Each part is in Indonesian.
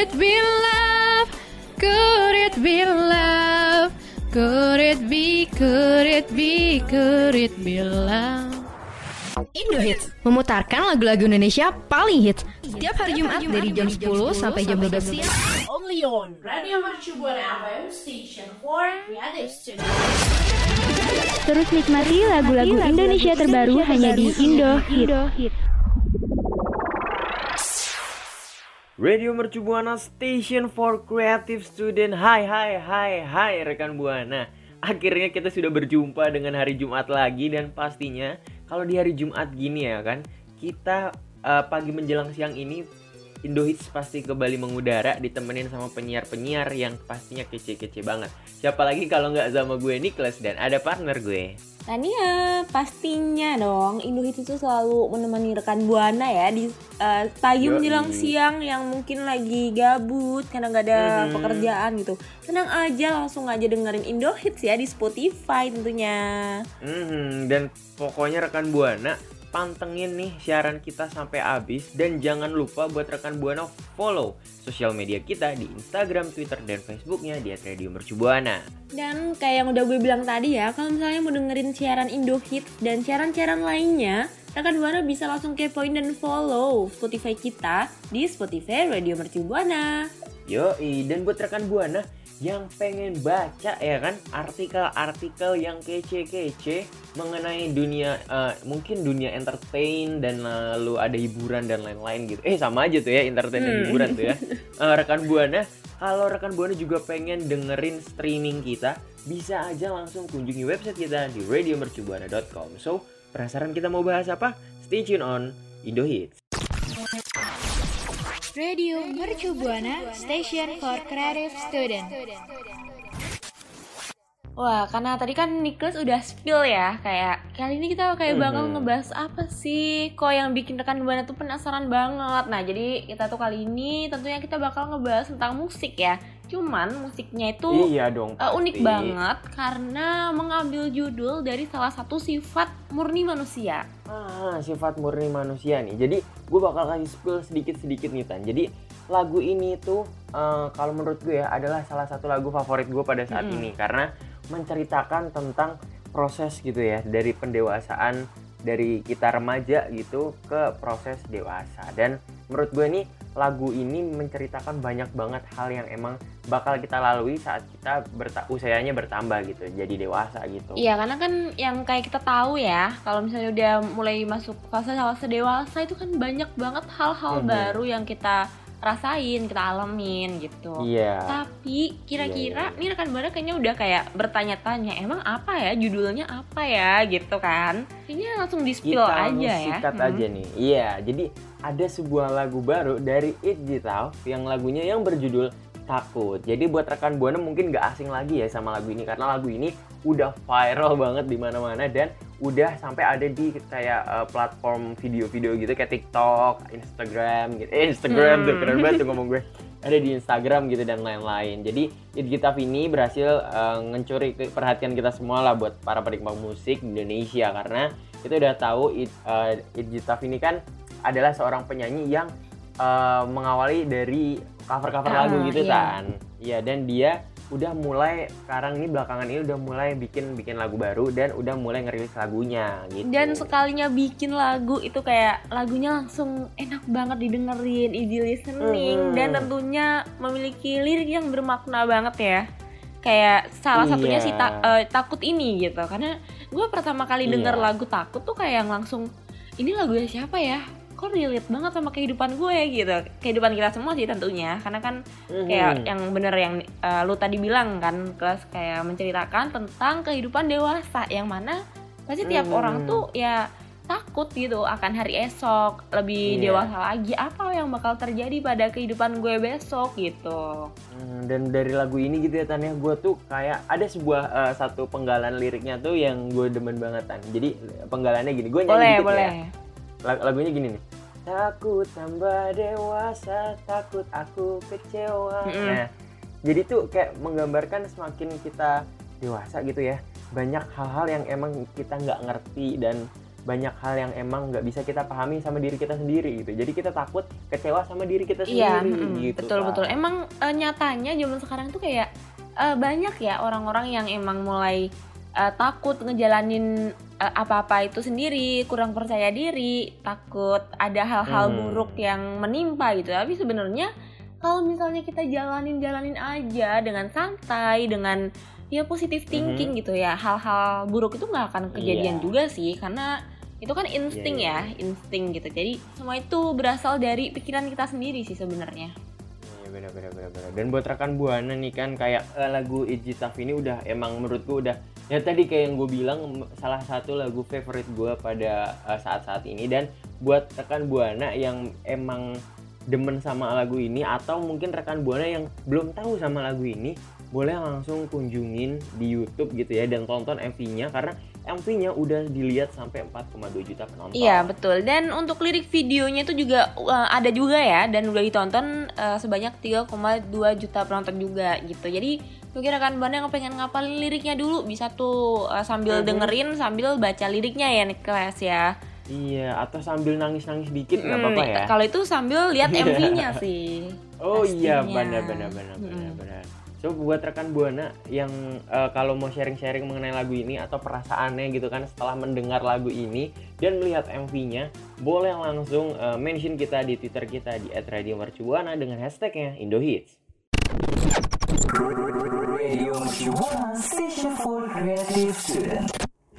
it be love? Could it be love? Could it be, could it be, could it be love? Indo Hits memutarkan lagu-lagu Indonesia paling hits setiap hari Jumat dari jam 10 sampai jam 12 siang. Only on Radio Mercubuana FM Station for Creative Studio. Terus nikmati lagu-lagu Indonesia terbaru hanya di Indo Hit. Radio Mercu Buana Station for Creative Student. Hai hai hai hai rekan Buana. Akhirnya kita sudah berjumpa dengan hari Jumat lagi dan pastinya kalau di hari Jumat gini ya kan, kita eh, pagi menjelang siang ini Indo Hits pasti kembali mengudara ditemenin sama penyiar-penyiar yang pastinya kece-kece banget. Siapa lagi kalau nggak sama gue Niklas dan ada partner gue. Tania, pastinya dong Indo Hits itu selalu menemani rekan Buana ya di eh, pagi menjelang siang yang mungkin lagi gabut karena nggak ada Mhm. pekerjaan gitu. Tenang aja langsung aja dengerin Indo Hits ya di Spotify tentunya. Mhm, dan pokoknya rekan Buana pantengin nih siaran kita sampai habis dan jangan lupa buat rekan Buana follow sosial media kita di Instagram, Twitter, dan Facebooknya di @radio Mercubuana. Dan kayak yang udah gue bilang tadi ya, kalau misalnya mau dengerin siaran Indo Hits dan siaran-siaran lainnya, rekan Buana bisa langsung kepoin dan follow Spotify kita di Spotify Radio Mercu Buana. Yoi, dan buat rekan Buana yang pengen baca ya kan artikel-artikel yang kece-kece mengenai dunia eh, mungkin dunia entertain dan lalu ada hiburan dan lain-lain gitu. Eh sama aja tuh ya entertain dan Hmm. hiburan tuh ya. Eh, rekan Buana, kalau rekan Buana juga pengen dengerin streaming kita, bisa aja langsung kunjungi website kita di radiomercubuana.com. So, penasaran kita mau bahas apa? Stay tune on Indo Hits. Radio Mercubuana Station for Creative Student. Wah, karena tadi kan Nicholas udah spill ya, kayak kali ini kita kayak bakal Mhm. ngebahas apa sih? Kok yang bikin rekan buana tuh penasaran banget. Nah, jadi kita tuh kali ini tentunya kita bakal ngebahas tentang musik ya. Cuman musiknya itu Iya dong. uh, unik pasti. banget karena mengambil judul dari salah satu sifat murni manusia. Ah, sifat murni manusia nih. Jadi gue bakal kasih spill sedikit-sedikit nih Tan. Jadi lagu ini tuh eh, kalau menurut gue ya adalah salah satu lagu favorit gue pada saat Mm-mm. ini karena menceritakan tentang proses gitu ya dari pendewasaan dari kita remaja gitu ke proses dewasa dan menurut gue nih lagu ini menceritakan banyak banget hal yang emang bakal kita lalui saat kita berta usianya bertambah gitu jadi dewasa gitu. Iya, karena kan yang kayak kita tahu ya, kalau misalnya udah mulai masuk fase fase dewasa itu kan banyak banget hal-hal Mhm. baru yang kita rasain, kita alamin gitu. Iya. Tapi kira-kira Iya, iya, nih rekan buana kayaknya udah kayak bertanya-tanya, emang apa ya judulnya apa ya gitu kan? Kayaknya langsung di spill kita aja ya. sikat Hmm. aja nih. Iya, jadi ada sebuah lagu baru dari It Gitav yang lagunya yang berjudul Takut. Jadi buat rekan buana mungkin gak asing lagi ya sama lagu ini karena lagu ini udah viral banget di mana-mana dan udah sampai ada di kayak uh, platform video-video gitu kayak TikTok, Instagram gitu. Eh, Instagram tuh Hmm. keren banget tuh ngomong gue. Ada di Instagram gitu dan lain-lain. Jadi It Gitav ini berhasil uh, ngencuri perhatian kita semua lah buat para penikmat musik di Indonesia karena kita udah tahu It, uh, ini kan adalah seorang penyanyi yang uh, mengawali dari cover-cover Ah, lagu gitu iya. kan. Iya dan dia udah mulai sekarang ini belakangan ini udah mulai bikin bikin lagu baru dan udah mulai ngerilis lagunya gitu. Dan sekalinya bikin lagu itu kayak lagunya langsung enak banget didengerin, easy listening Mhm. dan tentunya memiliki lirik yang bermakna banget ya. Kayak salah satunya Iya. si Ta- eh, takut ini gitu. Karena gue pertama kali Iya. denger lagu takut tuh kayak yang langsung ini lagunya siapa ya? Kok relate banget sama kehidupan gue gitu. Kehidupan kita semua sih tentunya. Karena kan Mhm. kayak yang bener yang eh, lu tadi bilang kan kelas kayak menceritakan tentang kehidupan dewasa yang mana pasti tiap Mhm. orang tuh ya takut gitu akan hari esok lebih Iya. dewasa lagi apa yang bakal terjadi pada kehidupan gue besok gitu Hmm, dan dari lagu ini gitu ya Tan ya gue tuh kayak ada sebuah eh, satu penggalan liriknya tuh yang gue demen banget Tan jadi penggalannya gini gue nyanyi boleh dikit boleh ya Lag- lagunya gini nih. Takut tambah dewasa takut aku kecewa. Mm-mm. nah jadi tuh kayak menggambarkan semakin kita dewasa gitu ya. Banyak hal-hal yang emang kita nggak ngerti dan banyak hal yang emang nggak bisa kita pahami sama diri kita sendiri gitu. Jadi kita takut kecewa sama diri kita Iya, sendiri mm-mm, gitu betul betul. Emang eh, nyatanya zaman sekarang tuh kayak eh, banyak ya orang-orang yang emang mulai eh, takut ngejalanin apa-apa itu sendiri, kurang percaya diri, takut ada hal-hal Hmm. buruk yang menimpa gitu. Tapi sebenarnya kalau misalnya kita jalanin-jalanin aja dengan santai, dengan ya positive thinking gitu ya, hal-hal buruk itu nggak akan kejadian Iya. juga sih, karena itu kan insting Iya, ya, insting gitu. Jadi semua itu berasal dari pikiran kita sendiri sih sebenarnya. Iya benar benar benar benar. Dan buat rekan buana nih kan kayak eh, lagu Ijitaf ini udah emang menurutku udah ya tadi kayak yang gue bilang salah satu lagu favorit gue pada eh, saat-saat ini dan buat rekan buana yang emang demen sama lagu ini atau mungkin rekan buana yang belum tahu sama lagu ini boleh langsung kunjungin di YouTube gitu ya dan tonton MV-nya karena MV-nya udah dilihat sampai 4,2 juta penonton. Iya betul. Dan untuk lirik videonya itu juga uh, ada juga ya dan udah ditonton uh, sebanyak 3,2 juta penonton juga gitu. Jadi bagi rekan buana yang pengen ngapalin liriknya dulu bisa tuh uh, sambil Mhm. dengerin sambil baca liriknya ya Niklas ya. Iya, atau sambil nangis-nangis dikit nggak Hmm, apa-apa ya. Kalau itu sambil lihat Iya. MV-nya sih. Oh iya pastinya. benar benar benar benar Mm-mm. benar. So buat rekan buana yang eh, kalau mau sharing-sharing mengenai lagu ini atau perasaannya gitu kan setelah mendengar lagu ini dan melihat MV-nya, boleh langsung eh, mention kita di Twitter kita di @radiomercubuana dengan hashtagnya Indohits.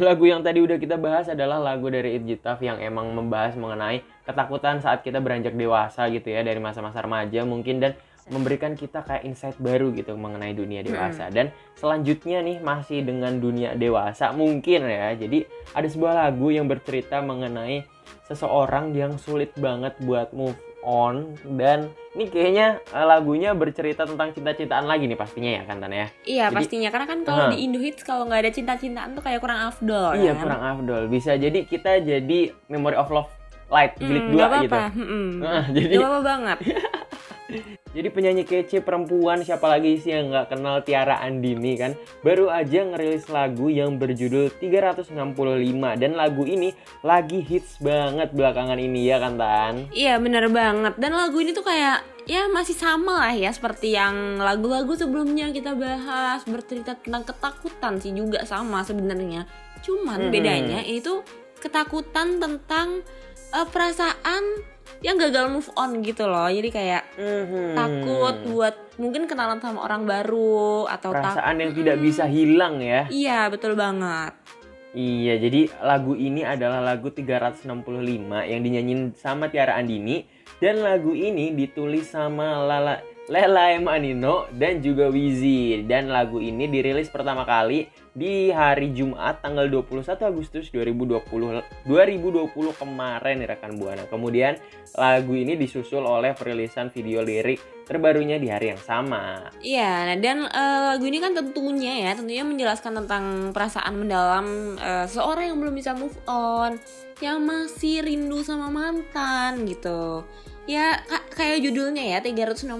Lagu yang tadi udah kita bahas adalah lagu dari Itjitaf yang emang membahas mengenai ketakutan saat kita beranjak dewasa gitu ya dari masa-masa remaja mungkin dan memberikan kita kayak insight baru gitu mengenai dunia dewasa. Dan selanjutnya nih masih dengan dunia dewasa mungkin ya jadi ada sebuah lagu yang bercerita mengenai seseorang yang sulit banget buat move on dan ini kayaknya eh, lagunya bercerita tentang cinta-cintaan lagi nih pastinya ya kan Tan ya Iya Jadi- pastinya karena kan kalau Aha. di Indo Hits kalau nggak ada cinta-cintaan tuh kayak kurang afdol Iya kan? kurang afdol. Bisa jadi kita jadi Memory of Love Light Jilid Hmm, 2 nggak gitu. apa-apa. Mm-mm. Nah, jadi Nggak apa-apa banget. jadi penyanyi kece perempuan siapa lagi sih yang nggak kenal Tiara Andini kan? Baru aja ngerilis lagu yang berjudul 365 dan lagu ini lagi hits banget belakangan ini ya kan Tan? Iya bener banget dan lagu ini tuh kayak ya masih sama lah ya seperti yang lagu-lagu sebelumnya kita bahas bercerita tentang ketakutan sih juga sama sebenarnya cuman Mhm. bedanya ini tuh ketakutan tentang eh, perasaan yang gagal move on gitu loh jadi kayak Mhm. takut buat mungkin kenalan sama orang baru atau tak perasaan yang tidak bisa hilang ya. iya betul banget Iya, jadi lagu ini adalah lagu 365 yang dinyanyiin sama Tiara Andini dan lagu ini ditulis sama Lala Lela Emanino dan juga Wizi dan lagu ini dirilis pertama kali di hari Jumat tanggal 21 Agustus 2020 2020 kemarin nih rekan Buana. Kemudian lagu ini disusul oleh perilisan video lirik terbarunya di hari yang sama. Iya, nah dan eh, lagu ini kan tentunya ya, tentunya menjelaskan tentang perasaan mendalam eh, seorang yang belum bisa move on, yang masih rindu sama mantan gitu. Ya ka- kayak judulnya ya 365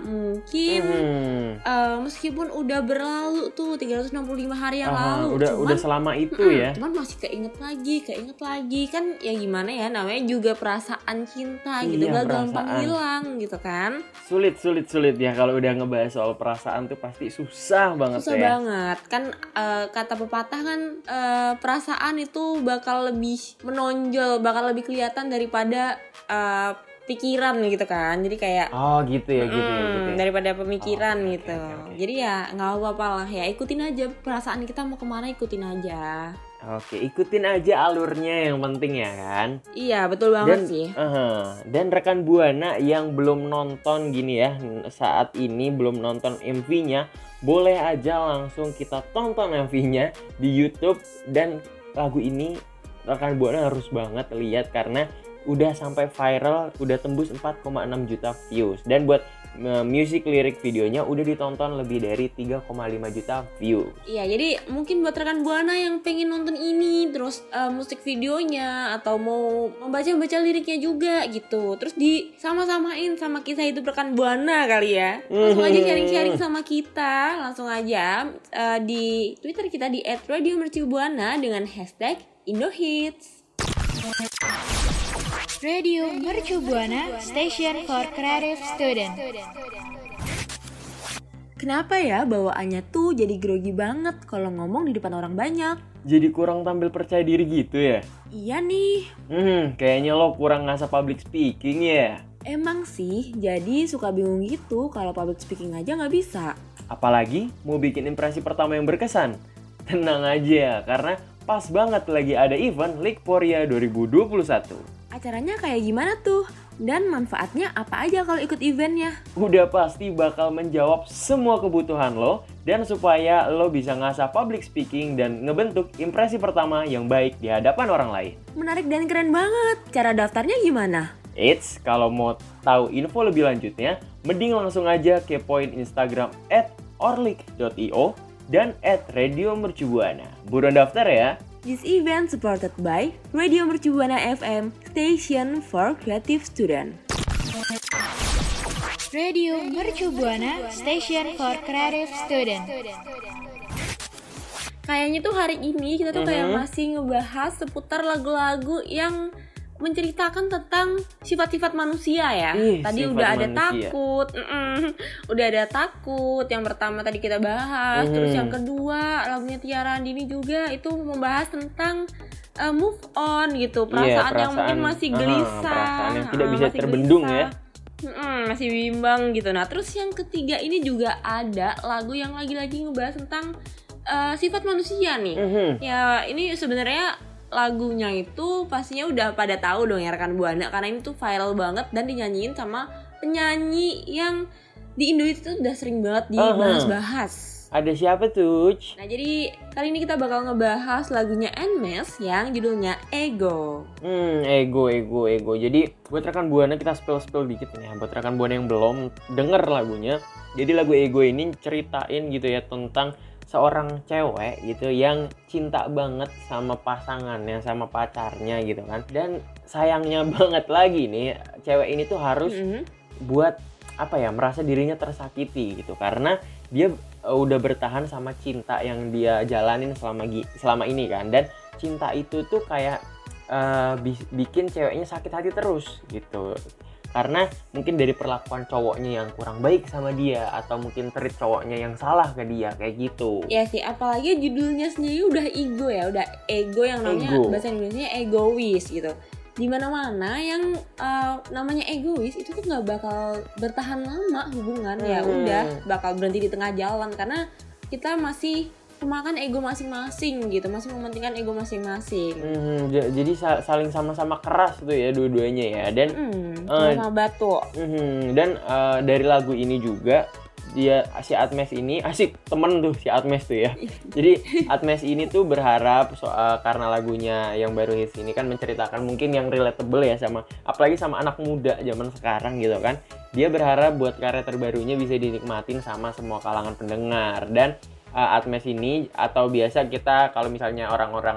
mungkin Hmm. eh, meskipun udah berlalu tuh 365 hari yang Aha, lalu, udah cuman udah selama itu ya. Cuman masih keinget lagi, keinget lagi kan ya gimana ya namanya juga perasaan cinta gitu, Iya, gak gampang hilang gitu kan. Sulit sulit sulit ya kalau udah ngebahas soal perasaan tuh pasti susah banget Susah ya. banget kan eh, kata pepatah kan eh, perasaan itu bakal lebih menonjol, bakal lebih kelihatan daripada eh, pikiran gitu kan. Jadi kayak Oh gitu ya gitu ya gitu. ya. daripada pemikiran Oh, oke, gitu. oke, oke. Jadi ya nggak apa-apa lah ya ikutin aja perasaan kita mau ke mana ikutin aja. Oke, ikutin aja alurnya yang penting ya kan. Iya betul banget Dan sih. aha, dan rekan Buana yang belum nonton gini ya saat ini belum nonton MV-nya, boleh aja langsung kita tonton MV-nya di YouTube dan lagu ini rekan buana harus banget lihat karena udah sampai viral, udah tembus 4,6 juta views. Dan buat uh, music lirik videonya udah ditonton lebih dari 3,5 juta views. Iya, jadi mungkin buat rekan Buana yang pengen nonton ini, terus uh, musik videonya atau mau membaca-baca liriknya juga gitu. Terus di sama-samain sama kisah itu rekan Buana kali ya. Langsung aja sharing-sharing sama kita, langsung aja uh, di Twitter kita di @radiomercubuana dengan hashtag Indohits. Radio Mercu Buana Station for Creative Student. Kenapa ya bawaannya tuh jadi grogi banget kalau ngomong di depan orang banyak? Jadi kurang tampil percaya diri gitu ya? Iya nih, Hmm, kayaknya lo kurang ngasah public speaking ya. emang sih jadi suka bingung gitu kalau public speaking aja nggak bisa. Apalagi mau bikin impresi pertama yang berkesan. Tenang aja, karena pas banget lagi ada event Likporia 2021. Acaranya kayak gimana tuh? Dan manfaatnya apa aja kalau ikut eventnya? Udah pasti bakal menjawab semua kebutuhan lo dan supaya lo bisa ngasah public speaking dan ngebentuk impresi pertama yang baik di hadapan orang lain. Menarik dan keren banget. Cara daftarnya gimana? Eits, kalau mau tahu info lebih lanjutnya, mending langsung aja kepoin Instagram at orlik.io dan at Radio Mercubuana. Buruan daftar ya! This event supported by Radio Mercubuana FM, Station for Creative Student. Radio Mercu Buana Station for Creative Student. Kayaknya tuh hari ini kita tuh kayak Mhm. masih ngebahas seputar lagu-lagu yang menceritakan tentang sifat-sifat manusia ya. Ih, tadi sifat udah ada manusia. takut, mm-mm. udah ada takut. Yang pertama tadi kita bahas, Mhm. terus yang kedua lagunya Tiara Andini juga itu membahas tentang uh, move on gitu, perasaan, yang mungkin perasaan- masih ah, gelisah, perasaan yang tidak ah, bisa masih terbendung gelisah. ya. Mm-mm, masih bimbang gitu. Nah, terus yang ketiga ini juga ada lagu yang lagi-lagi ngebahas tentang uh, sifat manusia nih. Mhm. Ya, ini sebenarnya lagunya itu pastinya udah pada tahu dong ya rekan Buana karena ini tuh viral banget dan dinyanyiin sama penyanyi yang di Indo itu udah sering banget dibahas-bahas. Ada siapa tuh? Nah, jadi kali ini kita bakal ngebahas lagunya Nmes yang judulnya Ego. Hmm, ego, ego, ego. Jadi buat rekan buana kita spill spill dikit nih ya. Buat rekan buana yang belum denger lagunya. Jadi lagu ego ini ceritain gitu ya tentang seorang cewek gitu yang cinta banget sama pasangannya, sama pacarnya gitu kan. Dan sayangnya banget lagi nih, cewek ini tuh harus Mm-mm. buat apa ya merasa dirinya tersakiti gitu karena dia uh, udah bertahan sama cinta yang dia jalanin selama selama ini kan dan cinta itu tuh kayak uh, bi- bikin ceweknya sakit hati terus gitu karena mungkin dari perlakuan cowoknya yang kurang baik sama dia atau mungkin treat cowoknya yang salah ke dia kayak gitu Ya sih, apalagi judulnya sendiri udah ego ya, udah ego yang namanya Ego. bahasa Indonesia egois gitu. Di mana-mana yang uh, namanya egois itu tuh nggak bakal bertahan lama hubungan ya, Hmm. udah bakal berhenti di tengah jalan karena kita masih memakan ego masing-masing gitu, masih mementingkan ego masing-masing. J- jadi sa- saling sama-sama keras tuh ya dua-duanya ya dan Hmm, sama batu. Mhm, dan eh, dari lagu ini juga dia si Atmes ini asik temen tuh si Atmes tuh ya. Jadi Atmes ini tuh berharap soal karena lagunya yang baru hits ini kan menceritakan mungkin yang relatable ya sama apalagi sama anak muda zaman sekarang gitu kan. Dia berharap buat karya terbarunya bisa dinikmatin sama semua kalangan pendengar dan eh, Atmes ini atau biasa kita kalau misalnya orang-orang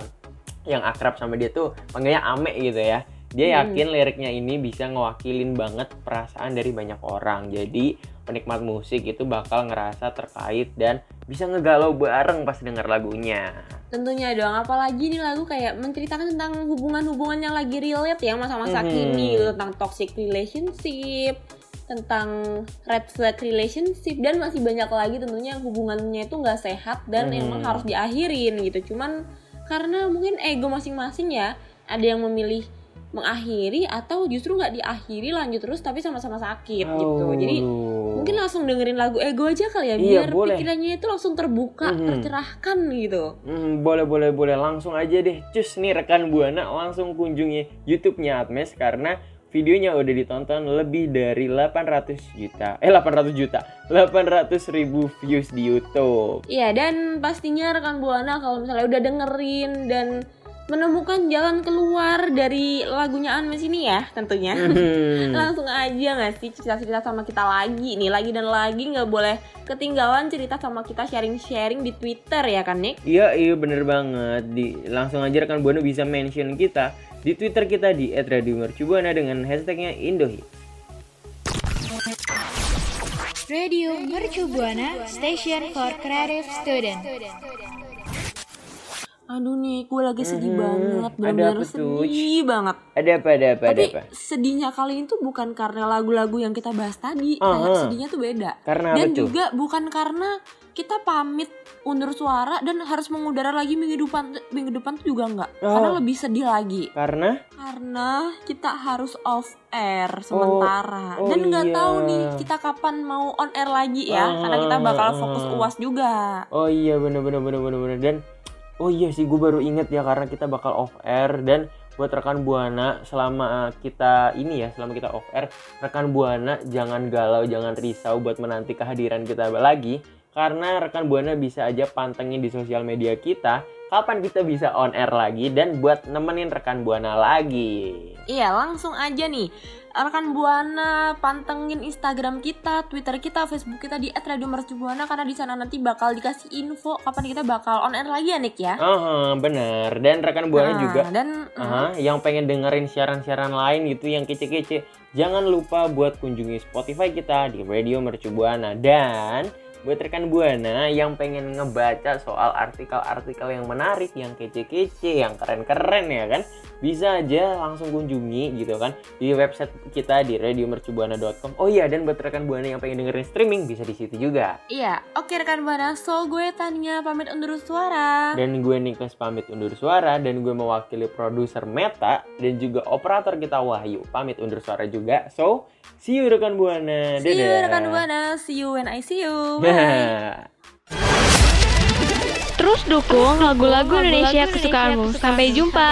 yang akrab sama dia tuh panggilnya Ame gitu ya. Dia Hmm. yakin liriknya ini bisa ngewakilin banget perasaan dari banyak orang. Jadi penikmat musik itu bakal ngerasa terkait dan bisa ngegalau bareng pas denger lagunya. Tentunya dong, apalagi ini lagu kayak menceritakan tentang hubungan-hubungan yang lagi relate ya masa-masa Mhm. kini tentang toxic relationship, tentang red flag relationship dan masih banyak lagi tentunya yang hubungannya itu nggak sehat dan Mhm. emang harus diakhirin gitu. Cuman karena mungkin ego masing-masing ya, ada yang memilih mengakhiri atau justru nggak diakhiri lanjut terus tapi sama-sama sakit gitu. Jadi Aduh. mungkin langsung dengerin lagu ego aja kali ya Iya, biar boleh. pikirannya itu langsung terbuka, Mhm. tercerahkan gitu. Hmm, boleh boleh boleh langsung aja deh cus nih rekan buana langsung kunjungi YouTube-nya Atmes karena videonya udah ditonton lebih dari 800 juta. Eh 800 juta. 800 ribu views di YouTube. Iya dan pastinya rekan buana kalau misalnya udah dengerin dan menemukan jalan keluar dari lagunya Anmes ini ya tentunya. Hmm. Langsung aja nggak sih cerita-cerita sama kita lagi nih lagi dan lagi nggak boleh ketinggalan cerita sama kita sharing-sharing di Twitter ya kan Nick? Iya iya bener banget di langsung aja rekan buana bisa mention kita di Twitter kita di @radiomercubuana dengan hashtagnya Indohit. Radio Mercu Buana Station for Creative Student. Aduh nih, gue lagi sedih Mhm, banget, benar-benar tuh? sedih banget. Ada apa ada apa ada Tapi apa? sedihnya kali ini tuh bukan karena lagu-lagu yang kita bahas tadi, Aha. kayak sedihnya tuh beda. Karena dan apa tuh? juga bukan karena kita pamit undur suara dan harus mengudara lagi minggu depan minggu depan tuh juga enggak. Oh. Karena lebih sedih lagi. Karena Karena kita harus off air sementara oh dan nggak iya. tahu nih kita kapan mau on air lagi ya, karena kita bakal fokus Ah. uas juga. oh iya bener bener bener bener bener dan oh iya sih gue baru inget ya karena kita bakal off air. Dan buat rekan buana selama uh, kita ini ya selama kita off air rekan buana jangan galau jangan risau buat menanti kehadiran kita lagi. Karena rekan buana bisa aja pantengin di sosial media kita kapan kita bisa on air lagi dan buat nemenin rekan buana lagi. Iya, langsung aja nih. Rekan Buana pantengin Instagram kita, Twitter kita, Facebook kita di @radiomercubuana karena di sana nanti bakal dikasih info kapan kita bakal on air lagi ya Nick ya. Aha, bener dan rekan buana Nah, juga dan Aha, yang pengen dengerin siaran-siaran lain gitu yang kece-kece, jangan lupa buat kunjungi Spotify kita di Radio Mercu Buana. Dan buat rekan Buana yang pengen ngebaca soal artikel-artikel yang menarik, yang kece-kece, yang keren-keren ya kan, bisa aja langsung kunjungi gitu kan di website kita di radiomercubuana.com. Oh iya dan buat rekan Buana yang pengen dengerin streaming bisa di situ juga. Iya, oke rekan Buana, so gue Tania pamit undur suara. Dan gue Niklas pamit undur suara dan gue mewakili produser Meta dan juga operator kita Wahyu pamit undur suara juga. So, see you rekan Buana. See you Dadah. rekan Buana, see you when I see you. Bye. Terus dukung lagu-lagu Indonesia kesukaanmu. Sampai jumpa.